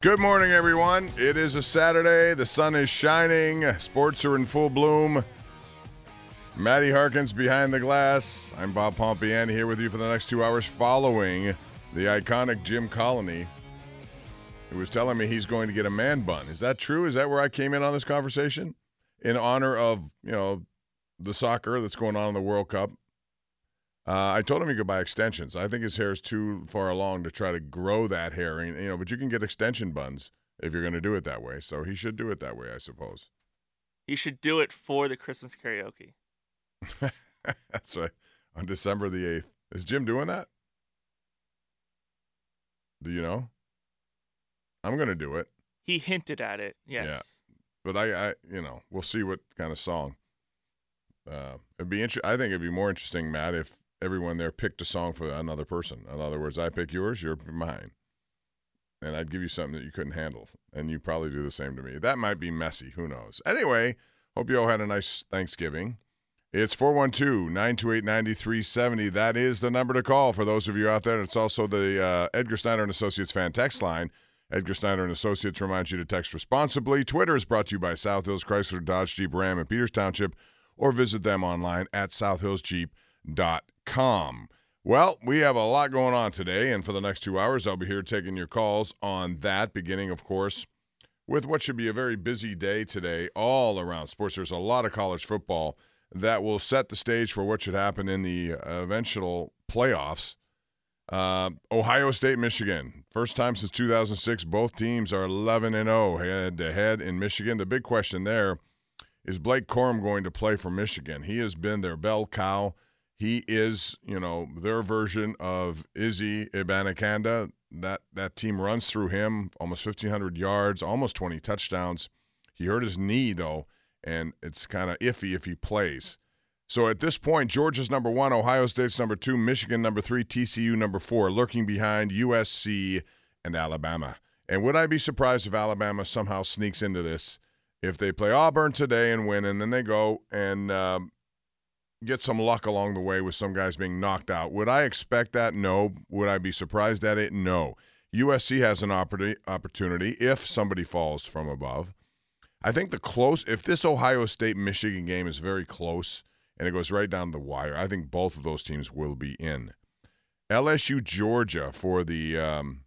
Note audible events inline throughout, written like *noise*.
Good morning, everyone. It is a Saturday. The sun is shining. Sports are in full bloom. Maddie Harkins behind the glass. I'm Bob Pompeani here with you for the next two hours following the iconic Jim Colony, who was telling me he's going to get a man bun. Is that true? Is that where I came in on this conversation? In honor of, you know, the soccer that's going on in the World Cup. Uh, I told him he could buy extensions. I think his hair is too far along to try to grow that hair, you know. But you can get extension buns if you're going to do it that way. So he should do it that way, I suppose. He should do it for the Christmas karaoke. *laughs* That's right. On December the eighth, is Jim doing that? Do you know? I'm going to do it, He hinted at it. Yes. Yeah. but I, I, you know, we'll see what kind of song. Uh, it'd be inter- I think it'd be more interesting, Matt, if everyone there picked a song for another person. In other words, I pick yours, you're mine, and I'd give you something that you couldn't handle, and you probably do the same to me. That might be messy. Who knows? Anyway, hope you all had a nice Thanksgiving. It's 412 928 9370. That is the number to call for those of you out there. It's also the uh, Edgar Snyder and Associates fan text line. Edgar Snyder and Associates reminds you to text responsibly. Twitter is brought to you by South Hills Chrysler Dodge Jeep Ram in Peters Township, or visit them online at southhillsjeep.com. Well, we have a lot going on today, and for the next two hours, I'll be here taking your calls on that, beginning, of course, with what should be a very busy day today all around sports. There's a lot of college football that will set the stage for what should happen in the uh, eventual playoffs. Uh, Ohio State, Michigan. First time since 2006, both teams are 11 and 0 head to head in Michigan. The big question there is Blake Corum going to play for Michigan? He has been their bell cow. He is, you know, their version of Izzy Abanikanda. That that team runs through him almost 1,500 yards, almost 20 touchdowns. He hurt his knee though, and it's kind of iffy if he plays. So at this point, Georgia's number one, Ohio State's number two, Michigan number three, TCU number four, lurking behind USC and Alabama. And would I be surprised if Alabama somehow sneaks into this? If they play Auburn today and win, and then they go and um, get some luck along the way with some guys being knocked out, would I expect that? No. Would I be surprised at it? No. USC has an oppor- opportunity if somebody falls from above. I think the close, if this Ohio State Michigan game is very close and it goes right down the wire, I think both of those teams will be in. LSU Georgia for the um,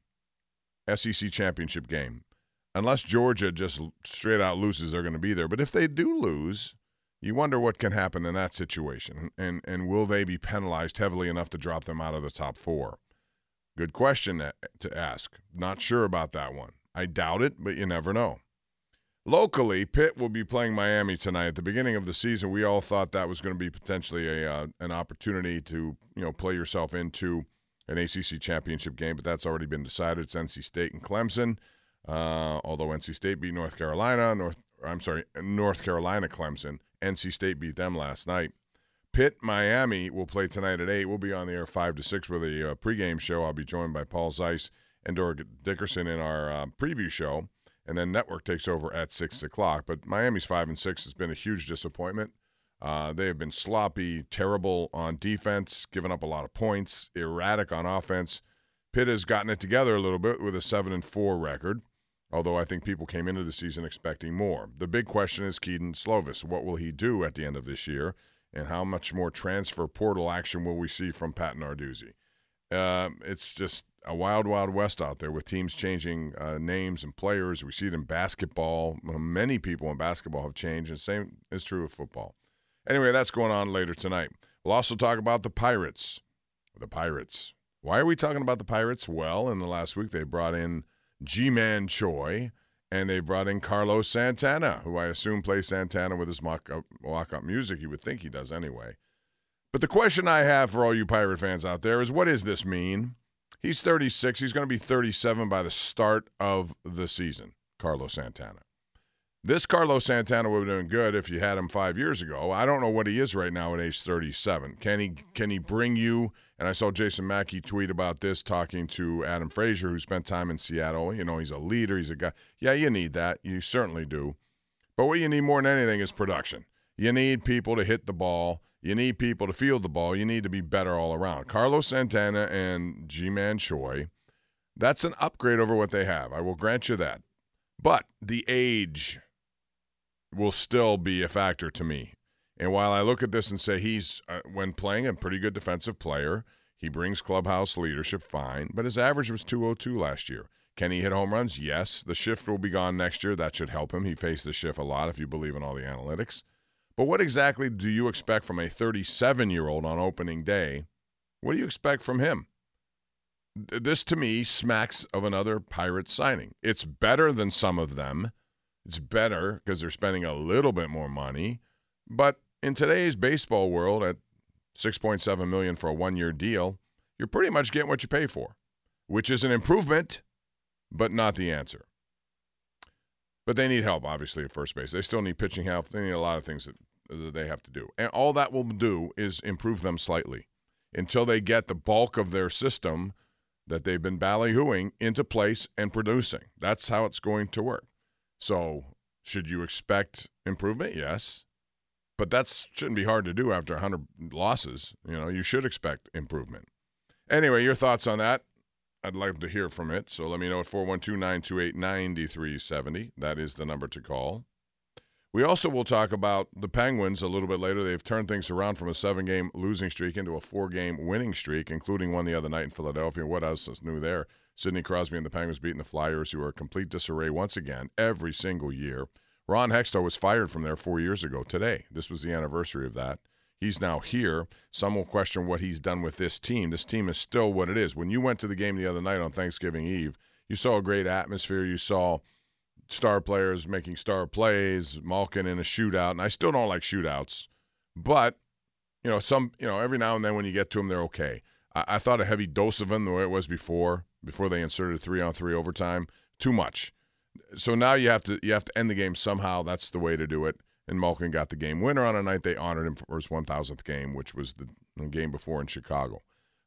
SEC championship game. Unless Georgia just straight out loses, they're going to be there. But if they do lose, you wonder what can happen in that situation, and and will they be penalized heavily enough to drop them out of the top four? Good question to ask. Not sure about that one. I doubt it, but you never know. Locally, Pitt will be playing Miami tonight. At the beginning of the season, we all thought that was going to be potentially a uh, an opportunity to you know play yourself into an ACC championship game, but that's already been decided. It's NC State and Clemson. Uh, although NC State beat North Carolina, North I'm sorry, North Carolina Clemson. NC State beat them last night. Pitt Miami will play tonight at eight. We'll be on the air five to six with a uh, pregame show. I'll be joined by Paul Zeise and Dorin Dickerson in our uh, preview show, and then Network takes over at six o'clock. But Miami's five and six has been a huge disappointment. Uh, they have been sloppy, terrible on defense, given up a lot of points, erratic on offense. Pitt has gotten it together a little bit with a seven and four record although I think people came into the season expecting more. The big question is Kedon Slovis. What will he do at the end of this year, and how much more transfer portal action will we see from Pat Narduzzi? Uh, it's just a wild, wild west out there with teams changing uh, names and players. We see it in basketball. Many people in basketball have changed, and same is true of football. Anyway, that's going on later tonight. We'll also talk about the Pirates. The Pirates. Why are we talking about the Pirates? Well, in the last week, they brought in Ji-Man Choi and they brought in Carlos Santana, who I assume plays Santana with his mock-up, walk-up music. You would think he does anyway. But the question I have for all you Pirate fans out there is what does this mean? He's 36. He's going to be 37 by the start of the season, Carlos Santana. This Carlos Santana would have been good if you had him five years ago. I don't know what he is right now at age 37. Can he can he bring you? And I saw Jason Mackey tweet about this, talking to Adam Frazier, who spent time in Seattle. You know, he's a leader. He's a guy. Yeah, you need that. You certainly do. But what you need more than anything is production. You need people to hit the ball. You need people to field the ball. You need to be better all around. Carlos Santana and Ji-Man Choi, that's an upgrade over what they have. I will grant you that. But the age will still be a factor to me. And while I look at this and say he's, uh, when playing, a pretty good defensive player, he brings clubhouse leadership fine, but his average was 202 last year. Can he hit home runs? Yes. The shift will be gone next year. That should help him. He faced the shift a lot if you believe in all the analytics. But what exactly do you expect from a 37 year old on opening day? What do you expect from him? This to me smacks of another pirate signing. It's better than some of them it's better because they're spending a little bit more money. But in today's baseball world, at 6.7 million for a one-year deal, you're pretty much getting what you pay for, which is an improvement, but not the answer. But they need help, obviously, at first base. They still need pitching help. They need a lot of things that, that they have to do. And all that will do is improve them slightly until they get the bulk of their system that they've been ballyhooing into place and producing. That's how it's going to work. So, should you expect improvement? Yes. But that shouldn't be hard to do after 100 losses. You know, you should expect improvement. Anyway, your thoughts on that? I'd like to hear from it. So let me know at 412 928 9370. That is the number to call. We also will talk about the Penguins a little bit later. They've turned things around from a seven game losing streak into a four game winning streak, including one the other night in Philadelphia. What else is new there? Sidney Crosby and the Penguins beating the Flyers, who are complete disarray once again every single year. Ron Hextall was fired from there four years ago today. This was the anniversary of that. He's now here. Some will question what he's done with this team. This team is still what it is. When you went to the game the other night on Thanksgiving Eve, you saw a great atmosphere. You saw star players making star plays, Malkin in a shootout. And I still don't like shootouts, but you know, some you know, every now and then when you get to them, they're okay. I, I thought a heavy dose of them the way it was before before they inserted three on three overtime. Too much. So now you have to you have to end the game somehow. That's the way to do it. And Malkin got the game winner on a night they honored him for his 1,000th game, which was the, game before in Chicago.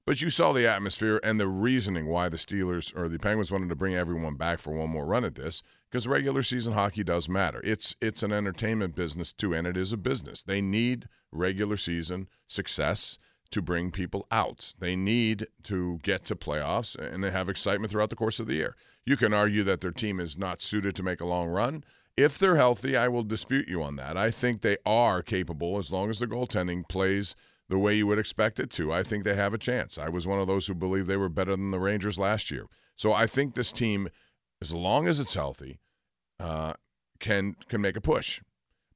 But you saw the atmosphere and the reasoning why the Steelers or the Penguins wanted to bring everyone back for one more run at this because regular season hockey does matter. It's it's an entertainment business too, and it is a business. They need regular season success to bring people out. They need to get to playoffs and they have excitement throughout the course of the year. You can argue that their team is not suited to make a long run. If they're healthy, I will dispute you on that. I think they are capable as long as the goaltending plays the way you would expect it to. I think they have a chance. I was one of those who believed they were better than the Rangers last year. So I think this team, as long as it's healthy, uh, can can make a push.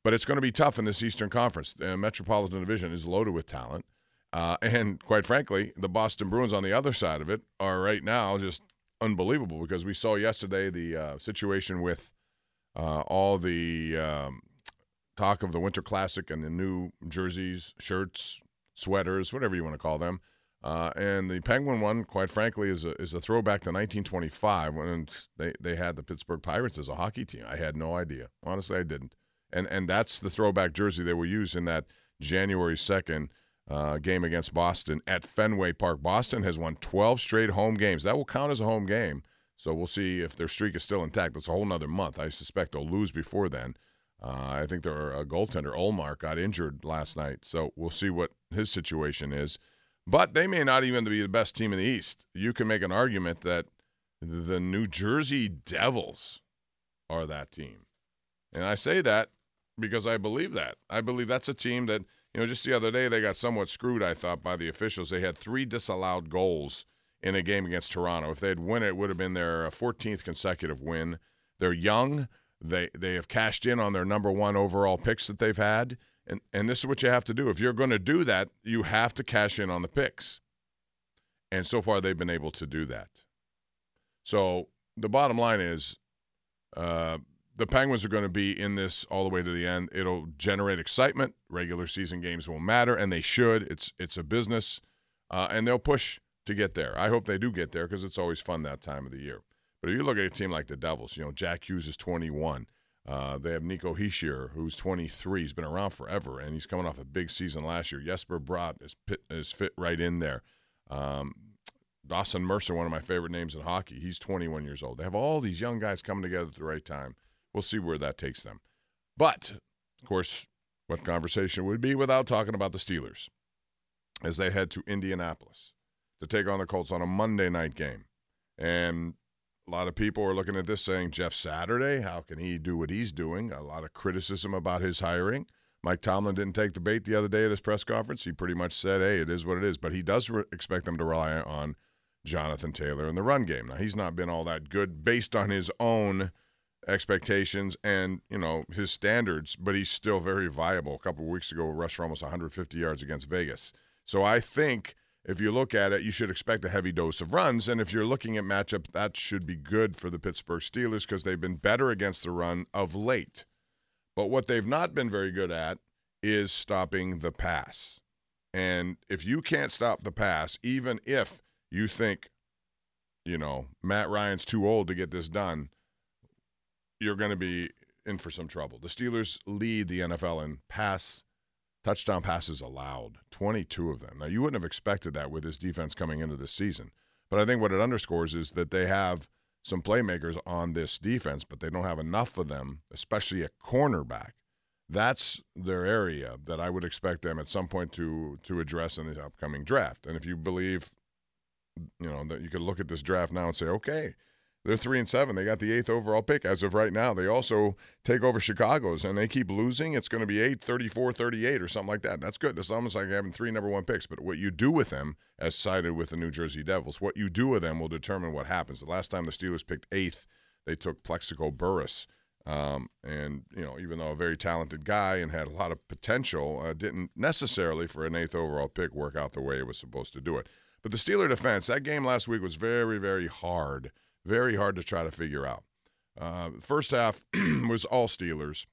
But it's going to be tough in this Eastern Conference. The Metropolitan Division is loaded with talent. Uh, *laughs* and quite frankly, the Boston Bruins on the other side of it are right now just unbelievable because we saw yesterday the uh, situation with uh, all the um, talk of the Winter Classic and the new jerseys, shirts, sweaters, whatever you want to call them. Uh, and the Penguin one, quite frankly, is a, is a throwback to 1925 when they, they had the Pittsburgh Pirates as a hockey team. I had no idea. Honestly, I didn't. And and that's the throwback jersey they will use in that January 2nd uh, game against Boston at Fenway Park. Boston has won 12 straight home games. That will count as a home game. So we'll see if their streak is still intact. That's a whole nother month. I suspect they'll lose before then. Uh, I think their uh, goaltender Ullmark got injured last night, so we'll see what his situation is. But they may not even be the best team in the East. You can make an argument that the New Jersey Devils are that team, and I say that because I believe that. I believe that's a team that you know, just the other day they got somewhat screwed, I thought, by the officials. They had three disallowed goals in a game against Toronto. If they'd win it, it would have been their 14th consecutive win. They're young. They they have cashed in on their number one overall picks that they've had, and and this is what you have to do. If you're going to do that, you have to cash in on the picks. And so far, they've been able to do that. So the bottom line is, uh, the Penguins are going to be in this all the way to the end. It'll generate excitement. Regular season games will matter, and they should. It's it's a business, uh, and they'll push to get there. I hope they do get there because it's always fun that time of the year. But if you look at a team like the Devils, you know Jack Hughes is 21. Uh, they have Nico Hischier, who's 23. He's been around forever, and he's coming off a big season last year. Jesper Bratt is, pit, is fit right in there. Um, Dawson Mercer, one of my favorite names in hockey, he's 21 years old. They have all these young guys coming together at the right time. We'll see where that takes them. But, of course, what conversation would be without talking about the Steelers as they head to Indianapolis to take on the Colts on a Monday night game. And a lot of people are looking at this saying, Jeff Saturday, how can he do what he's doing? A lot of criticism about his hiring. Mike Tomlin didn't take the bait the other day at his press conference. He pretty much said, hey, it is what it is. But he does re- expect them to rely on Jonathan Taylor in the run game. Now, he's not been all that good based on his own expectations and, you know, his standards, but he's still very viable. A couple weeks ago, rushed for almost 150 yards against Vegas. So I think if you look at it, you should expect a heavy dose of runs. And if you're looking at matchup, that should be good for the Pittsburgh Steelers because they've been better against the run of late. But what they've not been very good at is stopping the pass. And if you can't stop the pass, even if you think, you know, Matt Ryan's too old to get this done, you're going to be in for some trouble. The Steelers lead the NFL in pass touchdown passes allowed, 22 of them. Now, you wouldn't have expected that with his defense coming into this season. But I think what it underscores is that they have some playmakers on this defense, but they don't have enough of them, especially a cornerback. That's their area that I would expect them at some point to to address in the upcoming draft. And if you believe, you know, that you could look at this draft now and say, okay, they're three and seven. They got the eighth overall pick as of right now. They also take over Chicago's and they keep losing. It's going to be 8, 34, 38 or something like that. That's good. That's almost like having three number one picks. But what you do with them, as cited with the New Jersey Devils, what you do with them will determine what happens. The last time the Steelers picked eighth, they took Plaxico Burress. Um, and, you know, even though a very talented guy and had a lot of potential, uh, didn't necessarily for an eighth overall pick work out the way it was supposed to do it. But the Steeler defense, that game last week was very, very hard very hard to try to figure out. Uh, first half *clears throat* was all Steelers,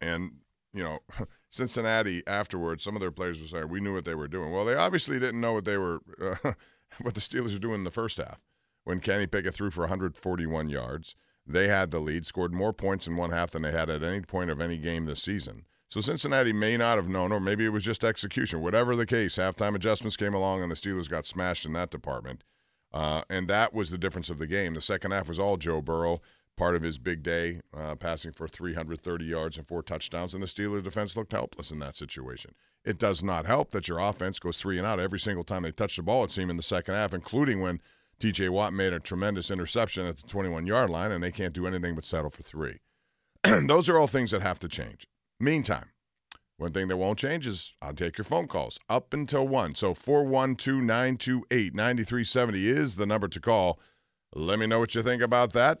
and you know *laughs* Cincinnati afterwards. Some of their players were saying we knew what they were doing. Well, they obviously didn't know what they were, uh, *laughs* what the Steelers were doing in the first half. When Kenny Pickett threw for 141 yards, they had the lead, scored more points in one half than they had at any point of any game this season. So Cincinnati may not have known, or maybe it was just execution. Whatever the case, halftime adjustments came along, and the Steelers got smashed in that department. Uh, and that was the difference of the game. The second half was all Joe Burrow, part of his big day, uh, passing for 330 yards and four touchdowns. And the Steelers defense looked helpless in that situation. It does not help that your offense goes three and out every single time they touch the ball, it seemed, in the second half, including when TJ Watt made a tremendous interception at the 21 yard line, and they can't do anything but settle for three. *clears throat* Those are all things that have to change. Meantime, one thing that won't change is I'll take your phone calls up until 1. So 412 928 9370 is the number to call. Let me know what you think about that.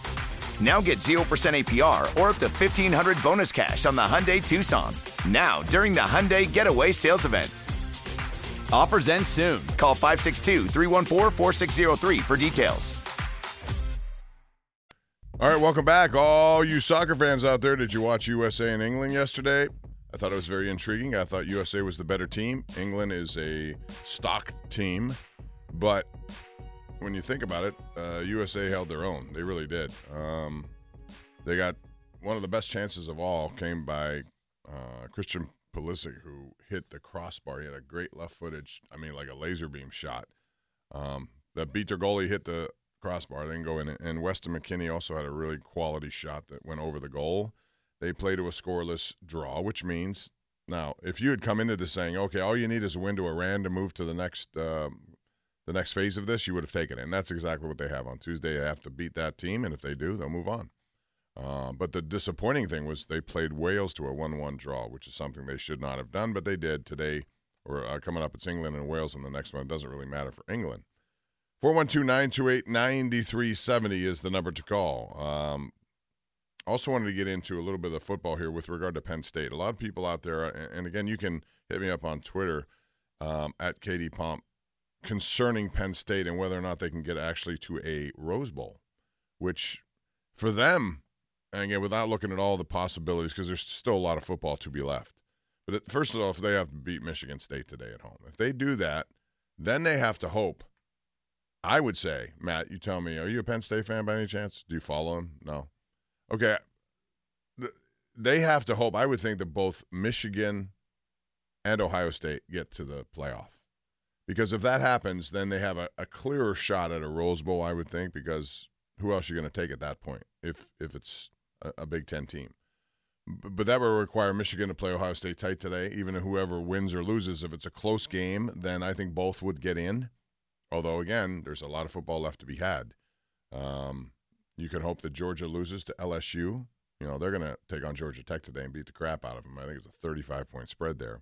Now get 0% APR or up to 1500 bonus cash on the Hyundai Tucson. Now, during the Hyundai Getaway Sales Event. Offers end soon. Call 562 314 4603 for details. All right, welcome back, all you soccer fans out there. Did you watch USA and England yesterday? I thought it was very intriguing. I thought USA was the better team. England is a stock team, but when you think about it, uh, USA held their own. They really did. Um, they got one of the best chances of all came by uh, Christian Pulisic, who hit the crossbar. He had a great left footage. I mean, like a laser beam shot. Um, that beat their goalie, hit the crossbar, didn't go in. And Weston McKennie also had a really quality shot that went over the goal. They play to a scoreless draw, which means now if you had come into this saying, okay, all you need is a win to Iran to move to the next um, the next phase of this, you would have taken it. And that's exactly what they have on Tuesday. They have to beat that team, and if they do, they'll move on. Uh, but the disappointing thing was they played Wales to a 1 1 draw, which is something they should not have done, but they did today. Or uh, coming up, it's England and Wales, and the next one it doesn't really matter for England. 412 928 9370 is the number to call. Um, also, wanted to get into a little bit of the football here with regard to Penn State. A lot of people out there, and again, you can hit me up on Twitter um, at KD Pomp concerning Penn State and whether or not they can get actually to a Rose Bowl, which for them, and again, without looking at all the possibilities, because there's still a lot of football to be left. But first of all, if they have to beat Michigan State today at home, if they do that, then they have to hope. I would say, Matt, you tell me, are you a Penn State fan by any chance? Do you follow them? No. Okay. They have to hope. I would think that both Michigan and Ohio State get to the playoff. Because if that happens, then they have a, a clearer shot at a Rose Bowl, I would think, because who else are you going to take at that point if if it's a, a Big Ten team? But that would require Michigan to play Ohio State tight today, even if whoever wins or loses. If it's a close game, then I think both would get in. Although, again, there's a lot of football left to be had. Um, you can hope that Georgia loses to LSU. You know, they're going to take on Georgia Tech today and beat the crap out of them. I think it's a 35 point spread there.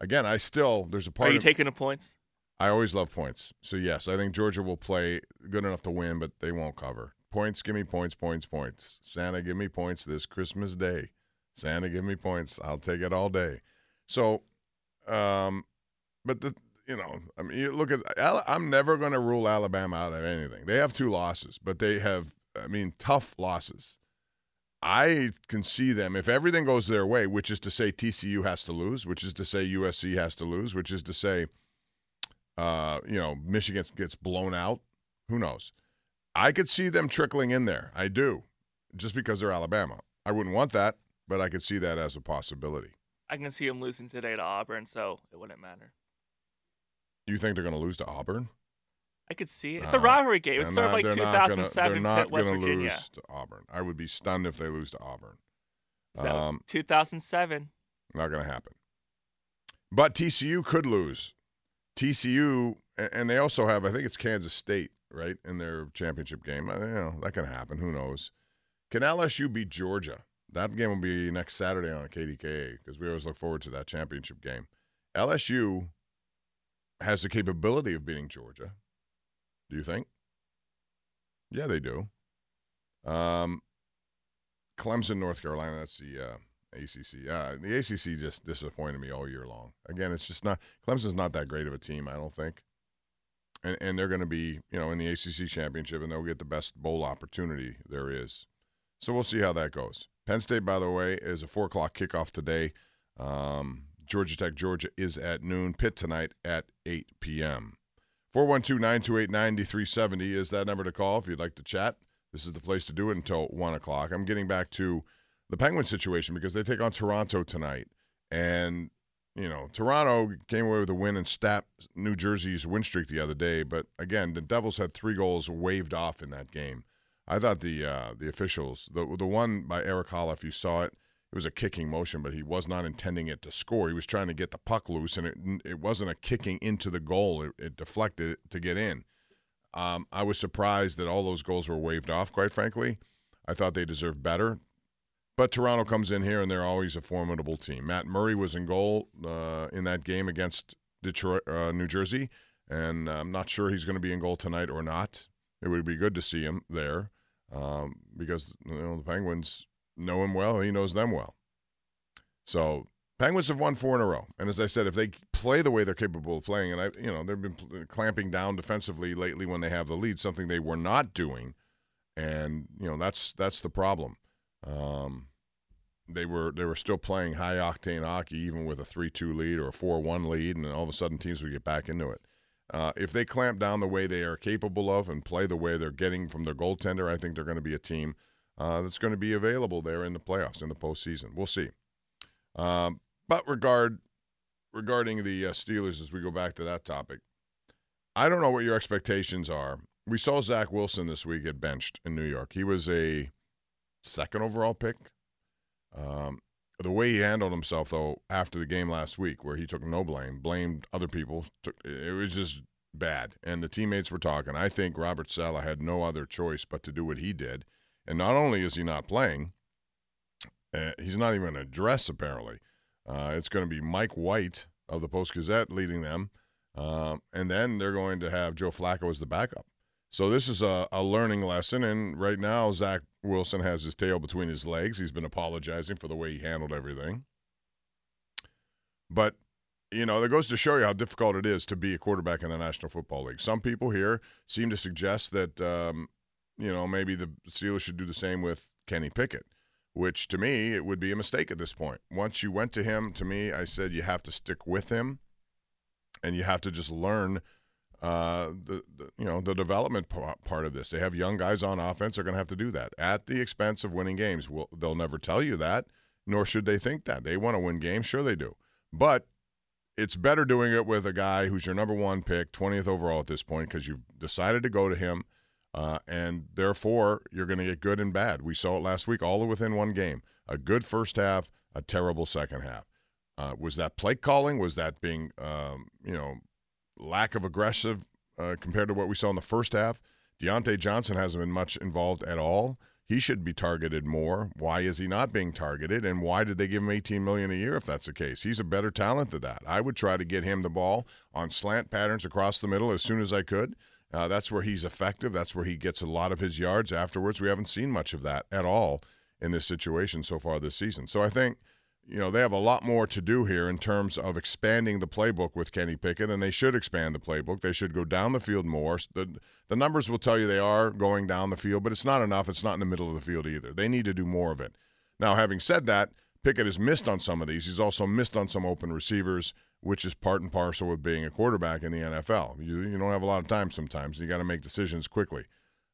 Again, I still, there's a part Are you of, taking the points? I always love points. So, yes, I think Georgia will play good enough to win, but they won't cover. Points, give me points, points, points. Santa, give me points this Christmas Day. Santa, give me points. I'll take it all day. So, um, but the, you know, I mean, you look at, I'm never going to rule Alabama out of anything. They have two losses, but they have, I mean, tough losses. I can see them if everything goes their way, which is to say TCU has to lose, which is to say USC has to lose, which is to say, uh, you know, Michigan gets blown out. Who knows? I could see them trickling in there. I do, just because they're Alabama. I wouldn't want that, but I could see that as a possibility. I can see them losing today to Auburn, so it wouldn't matter. You think they're going to lose to Auburn? I could see it. It's a rivalry game. It's sort of like they're not gonna- 2007 They're not West gonna Virginia. lose to Auburn. I would be stunned if they lose to Auburn. So Um, 2007. Not going to happen. But TCU could lose. TCU, and they also have, I think it's Kansas State, right, in their championship game. You know, that can happen. Who knows? Can LSU beat Georgia? That game will be next Saturday on KDKA because we always look forward to that championship game. LSU has the capability of beating Georgia. Do you think? Yeah, they do. Um, Clemson, North Carolina. That's the uh, ACC. Uh, the ACC just disappointed me all year long. Again, it's just not Clemson's not that great of a team. I don't think, and and they're going to be you know in the ACC championship and they'll get the best bowl opportunity there is. So we'll see how that goes. Penn State, by the way, is a four o'clock kickoff today. Um, Georgia Tech, Georgia is at noon. Pitt tonight at 8 p.m. 412 928 9370 is that number to call if you'd like to chat. This is the place to do it until one o'clock. I'm getting back to the Penguin situation because they take on Toronto tonight, and you know Toronto came away with a win and stabbed New Jersey's win streak the other day. But again, the Devils had three goals waved off in that game. I thought the uh, the officials, the the one by Erik Haula, if you saw it, it was a kicking motion, but he was not intending it to score. He was trying to get the puck loose, and it it wasn't a kicking into the goal. It, it deflected to get in. Um, I was surprised that all those goals were waved off. Quite frankly, I thought they deserved better. But Toronto comes in here, and they're always a formidable team. Matt Murray was in goal uh, in that game against Detroit, uh, New Jersey, and I'm not sure he's going to be in goal tonight or not. It would be good to see him there um, because you know the Penguins know him well. He knows them well. So Penguins have won four in a row, and as I said, if they play the way they're capable of playing, and I, you know, they've been clamping down defensively lately when they have the lead, something they were not doing, and you know that's that's the problem. Um, they were they were still playing high octane hockey even with a three two lead or a four one lead, and all of a sudden teams would get back into it. Uh, if they clamp down the way they are capable of and play the way they're getting from their goaltender, I think they're going to be a team uh, that's going to be available there in the playoffs in the postseason. We'll see. Um, but regard regarding the uh, Steelers, as we go back to that topic, I don't know what your expectations are. We saw Zach Wilson this week get benched in New York. He was a second overall pick. Um, the way he handled himself though after the game last week where he took no blame blamed other people took, it was just bad. And the teammates were talking. I think robert Saleh had no other choice but to do what he did. And not only is he not playing uh, he's not even a dress apparently. Uh, it's going to be mike white of the post gazette leading them. Um, and then they're going to have joe flacco as the backup so this is a, a learning lesson and right now zach Wilson has his tail between his legs. He's been apologizing for the way he handled everything. But, you know, that goes to show you how difficult it is to be a quarterback in the National Football League. Some people here seem to suggest that, um, you know, maybe the Steelers should do the same with Kenny Pickett, which to me, it would be a mistake at this point. Once you went to him, to me, I said you have to stick with him and you have to just learn – uh, the, the, you know the development part of this. They have young guys on offense. They're going to have to do that at the expense of winning games. Well, they'll never tell you that, nor should they think that. They want to win games, sure they do, but it's better doing it with a guy who's your number one pick, 20th overall at this point, because you've decided to go to him, uh, and therefore you're going to get good and bad. We saw it last week, all within one game. A good first half, a terrible second half. Uh, was that play calling? Was that being, um, you know, lack of aggressive uh, compared to what we saw in the first half. Diontae Johnson hasn't been much involved at all. He should be targeted more. Why is he not being targeted? And why did they give him 18 million a year if that's the case? He's a better talent than that. I would try to get him the ball on slant patterns across the middle as soon as I could. Uh, that's where he's effective. That's where he gets a lot of his yards. Afterwards, we haven't seen much of that at all in this situation so far this season. So I think you know, they have a lot more to do here in terms of expanding the playbook with Kenny Pickett, and they should expand the playbook. They should go down the field more. The, the numbers will tell you they are going down the field, but it's not enough. It's not in the middle of the field either. They need to do more of it. Now, having said that, Pickett has missed on some of these. He's also missed on some open receivers, which is part and parcel with being a quarterback in the NFL. You, you don't have a lot of time sometimes. You got to make decisions quickly.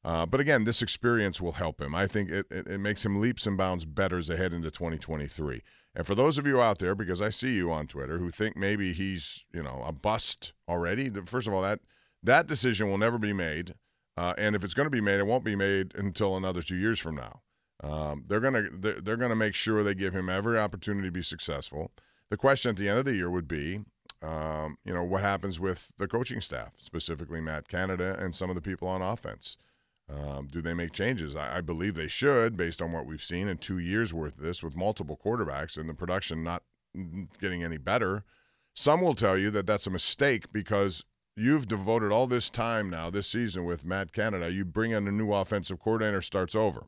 Uh, but again, this experience will help him. I think it, it, it, makes him leaps and bounds better as they head into 2023. And for those of you out there, because I see you on Twitter, who think maybe he's you know a bust already, first of all, that that decision will never be made. Uh, and if it's going to be made, it won't be made until another two years from now. Um, they're gonna they're, they're gonna make sure they give him every opportunity to be successful. The question at the end of the year would be, um, you know, what happens with the coaching staff, specifically Matt Canada and some of the people on offense. Um, do they make changes? I, I, believe they should, based on what we've seen in two years worth of this with multiple quarterbacks and the production not getting any better. Some will tell you that that's a mistake because you've devoted all this time now this season with Matt Canada. You bring in a new offensive coordinator, starts over.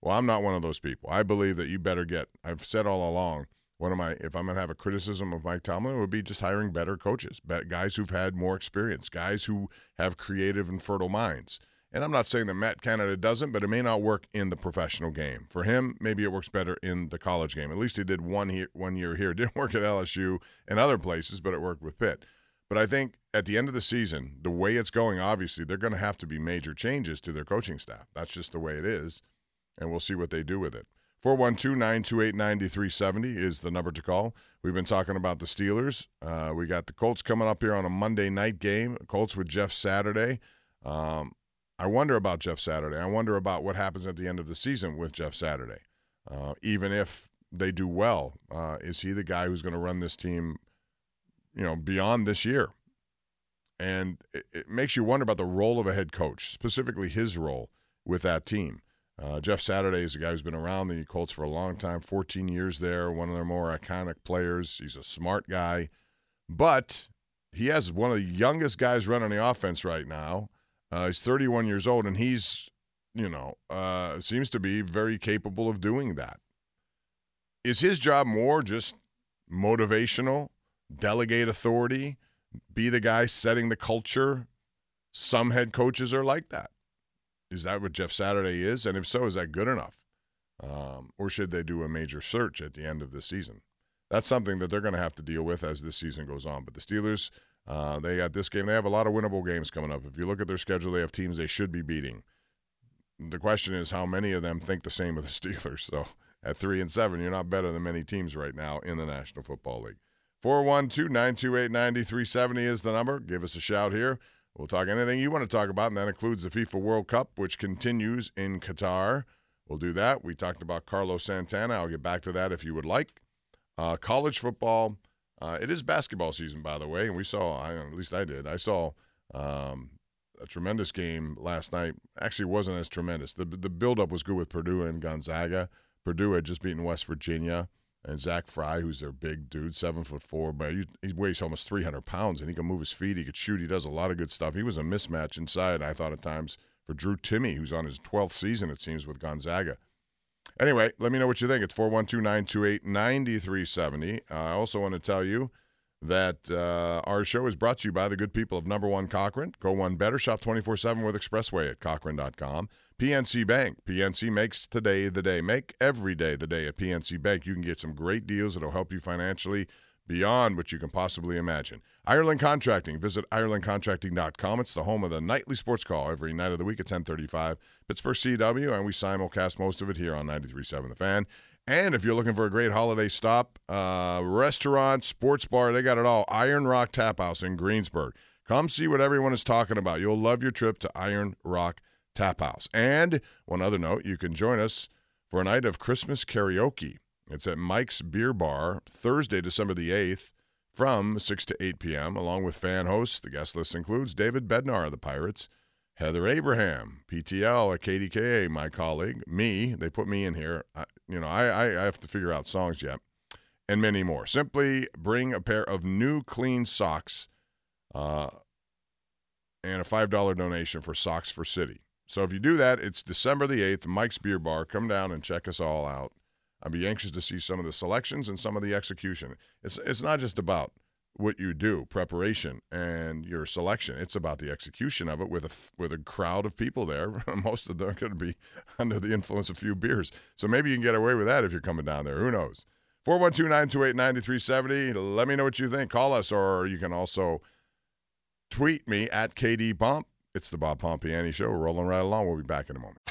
Well, I'm not one of those people. I believe that you better get. I've said all along. One of my, if I'm going to have a criticism of Mike Tomlin, it would be just hiring better coaches, guys who've had more experience, guys who have creative and fertile minds. And I'm not saying that Matt Canada doesn't, but it may not work in the professional game. For him, maybe it works better in the college game. At least he did one here, one year here. *laughs* Didn't work at LSU and other places, but it worked with Pitt. But I think at the end of the season, the way it's going, obviously, they're going to have to be major changes to their coaching staff. That's just the way it is. And we'll see what they do with it. 412 928 9370 is the number to call. We've been talking about the Steelers. Uh, we got the Colts coming up here on a Monday night game. Colts with Jeff Saturday. Um, I wonder about Jeff Saturday. I wonder about what happens at the end of the season with Jeff Saturday. Uh, even if they do well, uh, is he the guy who's going to run this team, you know, beyond this year? And it, it makes you wonder about the role of a head coach, specifically his role with that team. Uh, Jeff Saturday is a guy who's been around the Colts for a long time, 14 years there, one of their more iconic players. He's a smart guy, but he has one of the youngest guys running the offense right now. Uh, he's 31 years old, and he's, you know, uh, seems to be very capable of doing that. Is his job more just motivational, delegate authority, be the guy setting the culture? Some head coaches are like that. Is that what Jeff Saturday is? And if so, is that good enough? Um, or should they do a major search at the end of the season? That's something that they're going to have to deal with as this season goes on. But the Steelers, uh, they got this game. They have a lot of winnable games coming up. If you look at their schedule, they have teams they should be beating. The question is how many of them think the same of the *laughs* Steelers. So at three and seven, you're not better than many teams right now in the National Football League. 412 928 9370 is the number. Give us a shout here. We'll talk anything you want to talk about, and that includes the FIFA World Cup, which continues in Qatar. We'll do that. We talked about Carlos Santana. I'll get back to that if you would like. Uh, college football. Uh, it is basketball season, by the way, and we saw. I, at least I did. I saw um, a tremendous game last night. Actually, wasn't as tremendous. The the buildup was good with Purdue and Gonzaga. Purdue had just beaten West Virginia and Zach Fry, who's their big dude, seven foot four, but he weighs almost 300 pounds, and he can move his feet. He could shoot. He does a lot of good stuff. He was a mismatch inside, I thought at times, for Drew Timme, who's on his 12th season, it seems, with Gonzaga. Anyway, let me know what you think. It's 412 928 9370. I also want to tell you that uh, our show is brought to you by the good people of Number One Cochran. Go one better. Shop 24 7 with Expressway at Cochran.com. PNC Bank. PNC makes today the day. Make every day the day at PNC Bank. You can get some great deals that'll help you financially beyond what you can possibly imagine. Ireland Contracting. Visit IrelandContracting.com. It's the home of the nightly sports call every night of the week at 1035. Pittsburgh CW, and we simulcast most of it here on 93.7 The Fan. And if you're looking for a great holiday stop, uh, restaurant, sports bar, they got it all. Iron Rock Tap House in Greensburg. Come see what everyone is talking about. You'll love your trip to Iron Rock Tap House. And one other note, you can join us for a night of Christmas karaoke. It's at Mike's Beer Bar, Thursday, December the 8th, from 6 to 8 p.m., along with fan hosts. The guest list includes David Bednar of the Pirates, Heather Abraham, PTL at KDKA, my colleague, me. They put me in here. I, you know, I, I have to figure out songs yet, and many more. Simply bring a pair of new clean socks uh, and a $5 donation for Socks for City. So if you do that, it's December the 8th, Mike's Beer Bar. Come down and check us all out. I'd be anxious to see some of the selections and some of the execution. It's, it's not just about – what you do, preparation and your selection. It's about the execution of it with a with a crowd of people there. *laughs* Most of them are going to be *laughs* under the influence of a few beers. So maybe you can get away with that if you're coming down there. Who knows? 412-928-9370. Let me know what you think. Call us or you can also tweet me at KD Pomp. It's the Bob Pompeani Show. We're rolling right along. We'll be back in a moment.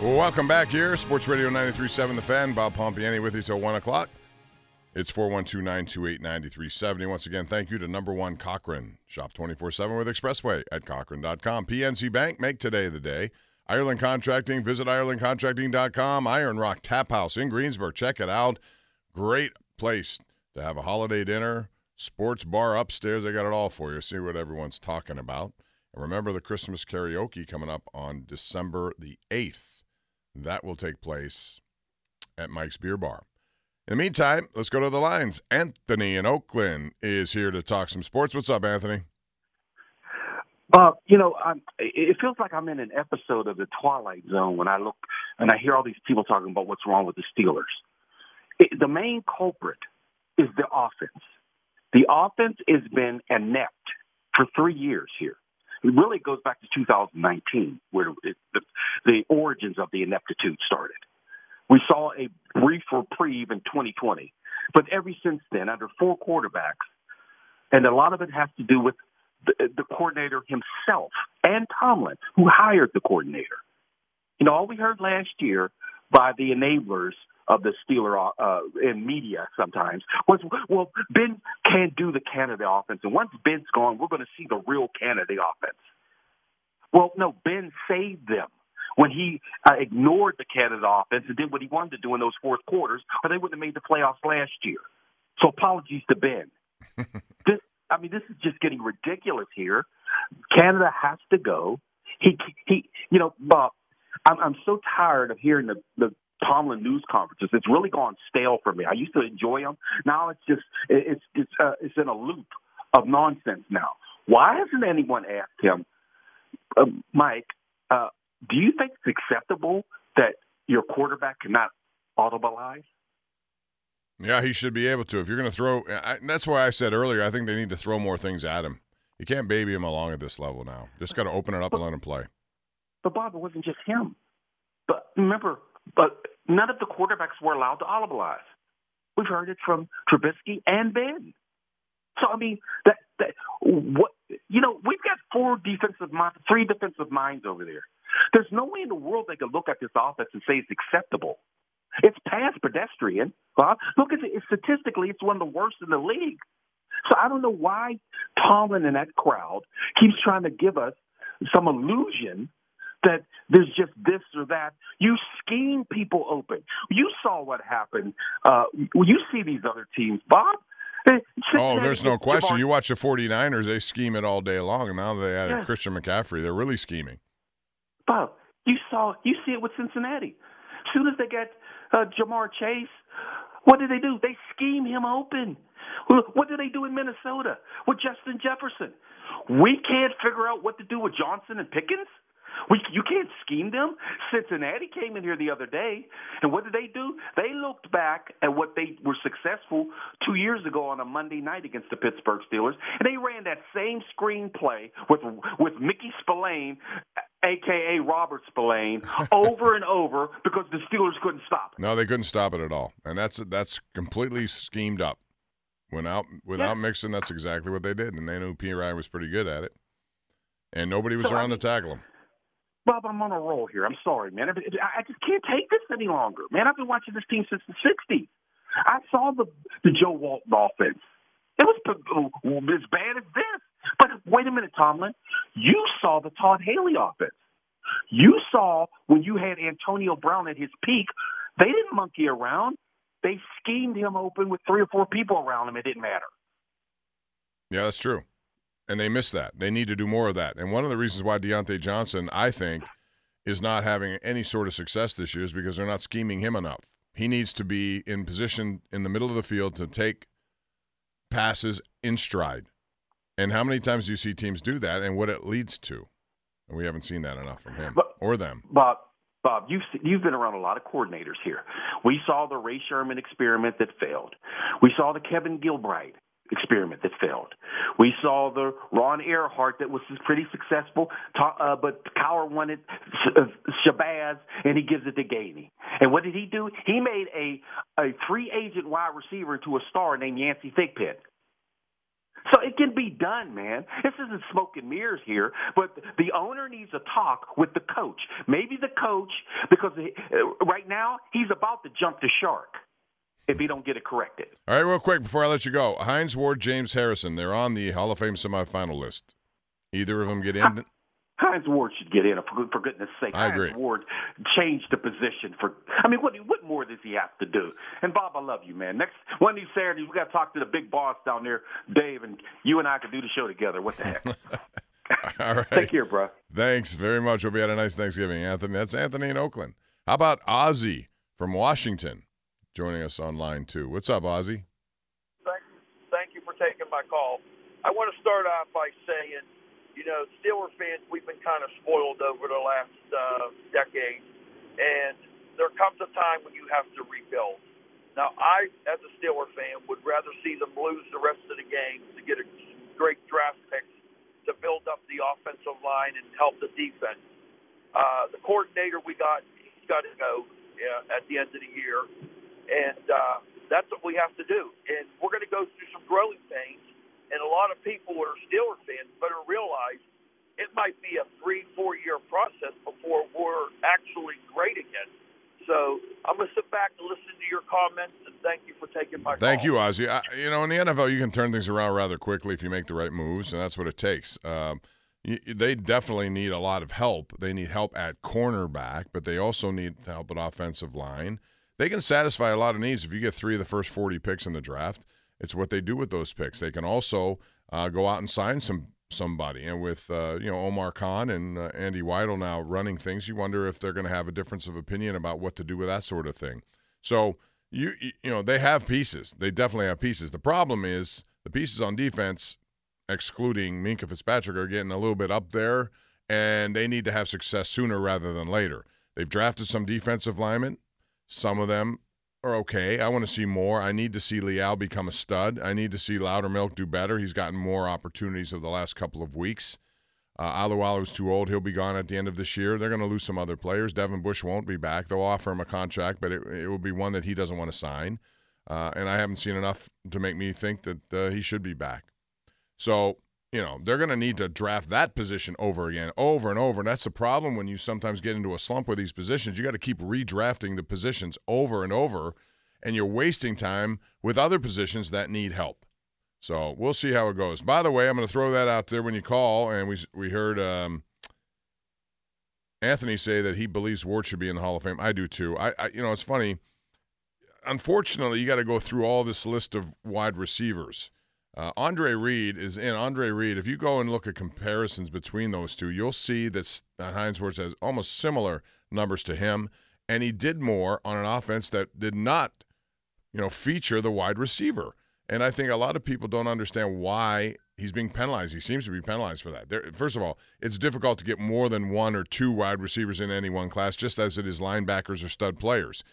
Welcome back here, Sports Radio 93.7 The Fan. Bob Pompeani with you till 1 o'clock. It's 412-928-9370. Once again, thank you to number one Cochran. Shop 24-7 with Expressway at Cochran.com. PNC Bank, make today the day. Ireland Contracting, visit IrelandContracting.com. Iron Rock Tap House in Greensburg. Check it out. Great place to have a holiday dinner. Sports bar upstairs. They got it all for you. See what everyone's talking about. And remember the Christmas karaoke coming up on December the 8th. That will take place at Mike's Beer Bar. In the meantime, let's go to the lines. Anthony in Oakland is here to talk some sports. What's up, Anthony? Uh, you know, I'm, it feels like I'm in an episode of the Twilight Zone when I look and I hear all these people talking about what's wrong with the Steelers. It, the main culprit is the offense. The offense has been inept for three years here. It really goes back to 2019, where it, the, the origins of the ineptitude started. We saw a brief reprieve in 2020, but ever since then, under four quarterbacks, and a lot of it has to do with the, the coordinator himself and Tomlin, who hired the coordinator. You know, all we heard last year by the enablers of the Steeler uh, in media sometimes was, well, Ben can't do the Canada offense, and once Ben's gone, we're going to see the real Canada offense. Well, no, Ben saved them when he uh, ignored the Canada offense and did what he wanted to do in those fourth quarters, or they wouldn't have made the playoffs last year. So apologies to Ben. *laughs* this, I mean, this is just getting ridiculous here. Canada has to go. He, he, you know, Bob. I'm, I'm so tired of hearing the, the Tomlin news conferences. It's really gone stale for me. I used to enjoy them. Now it's just it's it's uh, it's in a loop of nonsense now. Why hasn't anyone asked him, uh, Mike? Uh, do you think it's acceptable that your quarterback cannot audibilize? Yeah, he should be able to. If you're going to throw, I, that's why I said earlier. I think they need to throw more things at him. You can't baby him along at this level now. Just got to open it up and let him play. But Bob, it wasn't just him. But remember, but none of the quarterbacks were allowed to audibilize. We've heard it from Trubisky and Ben. So I mean, that that what you know, we've got four defensive minds, three defensive minds over there. There's no way in the world they could look at this offense and say it's acceptable. It's past pedestrian, Bob. Look at it. Statistically, it's one of the worst in the league. So I don't know why Tomlin and that crowd keeps trying to give us some illusion that there's just this or that. You scheme people open. You saw what happened. Uh, you see these other teams, Bob. Oh, there's no question. You watch the 49ers, they scheme it all day long. And now they added yeah. Christian McCaffrey. They're really scheming. Bob, you saw, you see it with Cincinnati. As soon as they get uh, Ja'Marr Chase, what do they do? They scheme him open. What do they do in Minnesota with Justin Jefferson? We can't figure out what to do with Johnson and Pickens. We, you can't scheme them. Cincinnati came in here the other day, and what did they do? They looked back at what they were successful two years ago on a Monday night against the Pittsburgh Steelers, and they ran that same screenplay with with Mickey Spillane, aka Robert Spillane, *laughs* over and over because the Steelers couldn't stop it. No, they couldn't stop it at all, and that's that's completely schemed up. Without without yeah. mixing, that's exactly what they did, and they knew Perine was pretty good at it, and nobody was so, around I mean, to tackle him. Bob, I'm on a roll here. I'm sorry, man. I just can't take this any longer, man. I've been watching this team since the '60s. I saw the the Joe Walton offense. It was oh, as bad as this. But wait a minute, Tomlin. You saw the Todd Haley offense. You saw when you had Antonio Brown at his peak. They didn't monkey around. They schemed him open with three or four people around him. It didn't matter. Yeah, that's true and they miss that. They need to do more of that. And one of the reasons why Diontae Johnson, I think, is not having any sort of success this year is because they're not scheming him enough. He needs to be in position in the middle of the field to take passes in stride. And how many times do you see teams do that and what it leads to? And we haven't seen that enough from him but, or them. Bob, Bob, you've you've been around a lot of coordinators here. We saw the Ray Sherman experiment that failed. We saw the Kevin Gilbride experiment that failed. We saw the Ron Erhardt that was pretty successful, uh, but Cowher wanted uh, Shabazz, and he gives it to Gailey. And what did he do? He made a a free agent wide receiver into a star named Yancey Thigpen. So it can be done, man. This isn't smoke and mirrors here, but the owner needs to talk with the coach. Maybe the coach, because uh, right now he's about to jump the shark if he don't get it corrected. All right, real quick before I let you go, Hines Ward, James Harrison, they're on the Hall of Fame semifinal list. Either of them get in. *laughs* Hines Ward should get in for, for goodness sake. I Hines agree. Ward changed the position for. I mean, what what more does he have to do? And Bob, I love you, man. Next one of these Saturdays, we got to talk to the big boss down there, Dave, and you and I could do the show together. What the heck? *laughs* All right. Take care, bro. Thanks very much. Hope you had a nice Thanksgiving, Anthony. That's Anthony in Oakland. How about Ozzy from Washington? Joining us online too. What's up, Ozzy? Thank, thank you for taking my call. I want to start off by saying, you know, Steeler fans, we've been kind of spoiled over the last uh, decade, and there comes a time when you have to rebuild. Now, I, as a Steeler fan, would rather see them lose the rest of the game to get a great draft picks to build up the offensive line and help the defense. Uh, the coordinator we got, he's got to go uh, at the end of the year, and uh, that's what we have to do. And we're going to go through some growing pains, and a lot of people who are Steeler fans better realize it might be a three, four year process before we're actually great again. So I'm going to sit back and listen to your comments, and thank you for taking my Thank call. you, Ozzy. I, you know, in the NFL, you can turn things around rather quickly if you make the right moves, and that's what it takes. Um, you, they definitely need a lot of help. They need help at cornerback, but they also need help at offensive line. They can satisfy a lot of needs if you get three of the first 40 picks in the draft. It's what they do with those picks. They can also uh, go out and sign some somebody. And with uh, you know Omar Khan and uh, Andy Weidel now running things, you wonder if they're going to have a difference of opinion about what to do with that sort of thing. So you you know they have pieces. They definitely have pieces. The problem is the pieces on defense, excluding Minkah Fitzpatrick, are getting a little bit up there, and they need to have success sooner rather than later. They've drafted some defensive linemen. Some of them are okay. I want to see more. I need to see Leal become a stud. I need to see Loudermilk do better. He's gotten more opportunities of the last couple of weeks. Uh, Alualu's too old. He'll be gone at the end of this year. They're going to lose some other players. Devin Bush won't be back. They'll offer him a contract, but it, it will be one that he doesn't want to sign. Uh, and I haven't seen enough to make me think that uh, he should be back. So, you know, they're going to need to draft that position over again, over and over. And that's the problem when you sometimes get into a slump with these positions. You got to keep redrafting the positions over and over, and you're wasting time with other positions that need help. So we'll see how it goes. By the way, I'm going to throw that out there when you call, and we we heard um, Anthony say that he believes Ward should be in the Hall of Fame. I do too. I, I you know, it's funny. Unfortunately, you got to go through all this list of wide receivers. Uh, Andre Reed is in. Andre Reed, if you go and look at comparisons between those two, you'll see that uh, Hines Ward has almost similar numbers to him, and he did more on an offense that did not, you know, feature the wide receiver. And I think a lot of people don't understand why he's being penalized. He seems to be penalized for that. There, first of all, it's difficult to get more than one or two wide receivers in any one class, just as it is linebackers or stud players.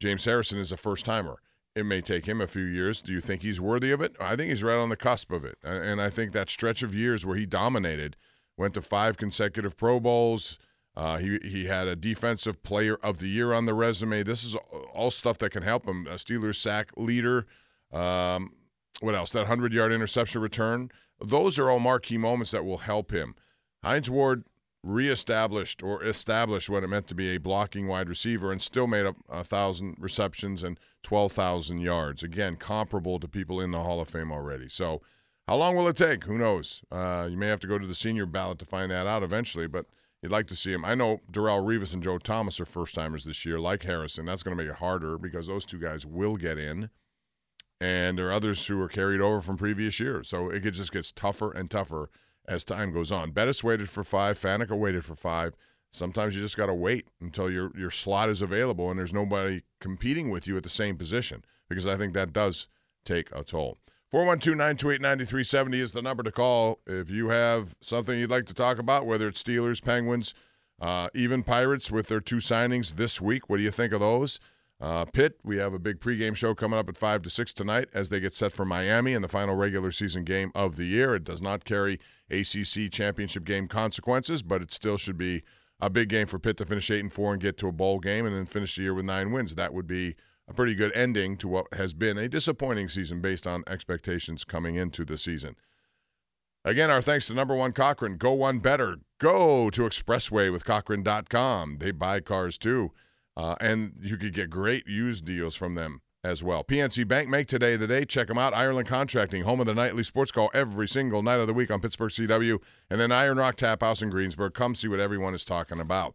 James Harrison is a first timer. It may take him a few years. Do you think he's worthy of it? I think he's right on the cusp of it. And I think that stretch of years where he dominated, went to five consecutive Pro Bowls. Uh, he he had a defensive player of the year on the resume. This is all stuff that can help him. A Steelers sack leader. Um, what else? That hundred yard interception return. Those are all marquee moments that will help him. Hines Ward reestablished or established what it meant to be a blocking wide receiver and still made up a thousand receptions and 12,000 yards. Again, comparable to people in the Hall of Fame already. So, how long will it take? Who knows? Uh, you may have to go to the senior ballot to find that out eventually, but you'd like to see him. I know Darrelle Revis and Joe Thomas are first timers this year, like Harrison. That's going to make it harder because those two guys will get in. And there are others who are carried over from previous years. So it just gets tougher and tougher as time goes on. Bettis waited for five. Faneca waited for five. Sometimes you just got to wait until your your slot is available and there's nobody competing with you at the same position because I think that does take a toll. 412-928-9370 is the number to call if you have something you'd like to talk about, whether it's Steelers, Penguins, uh, even Pirates with their two signings this week. What do you think of those? Uh, Pitt, we have a big pregame show coming up at 5 to 6 tonight as they get set for Miami in the final regular season game of the year. It does not carry ACC championship game consequences, but it still should be a big game for Pitt to finish 8 and 4 and get to a bowl game and then finish the year with nine wins. That would be a pretty good ending to what has been a disappointing season based on expectations coming into the season. Again, our thanks to number one Cochran. Go one better. Go to Expressway with Cochran.com. They buy cars too. Uh, and you could get great used deals from them as well. PNC Bank, make today the day. Check them out. Ireland Contracting, home of the nightly sports call every single night of the week on Pittsburgh CW. And then Iron Rock Tap House in Greensburg. Come see what everyone is talking about.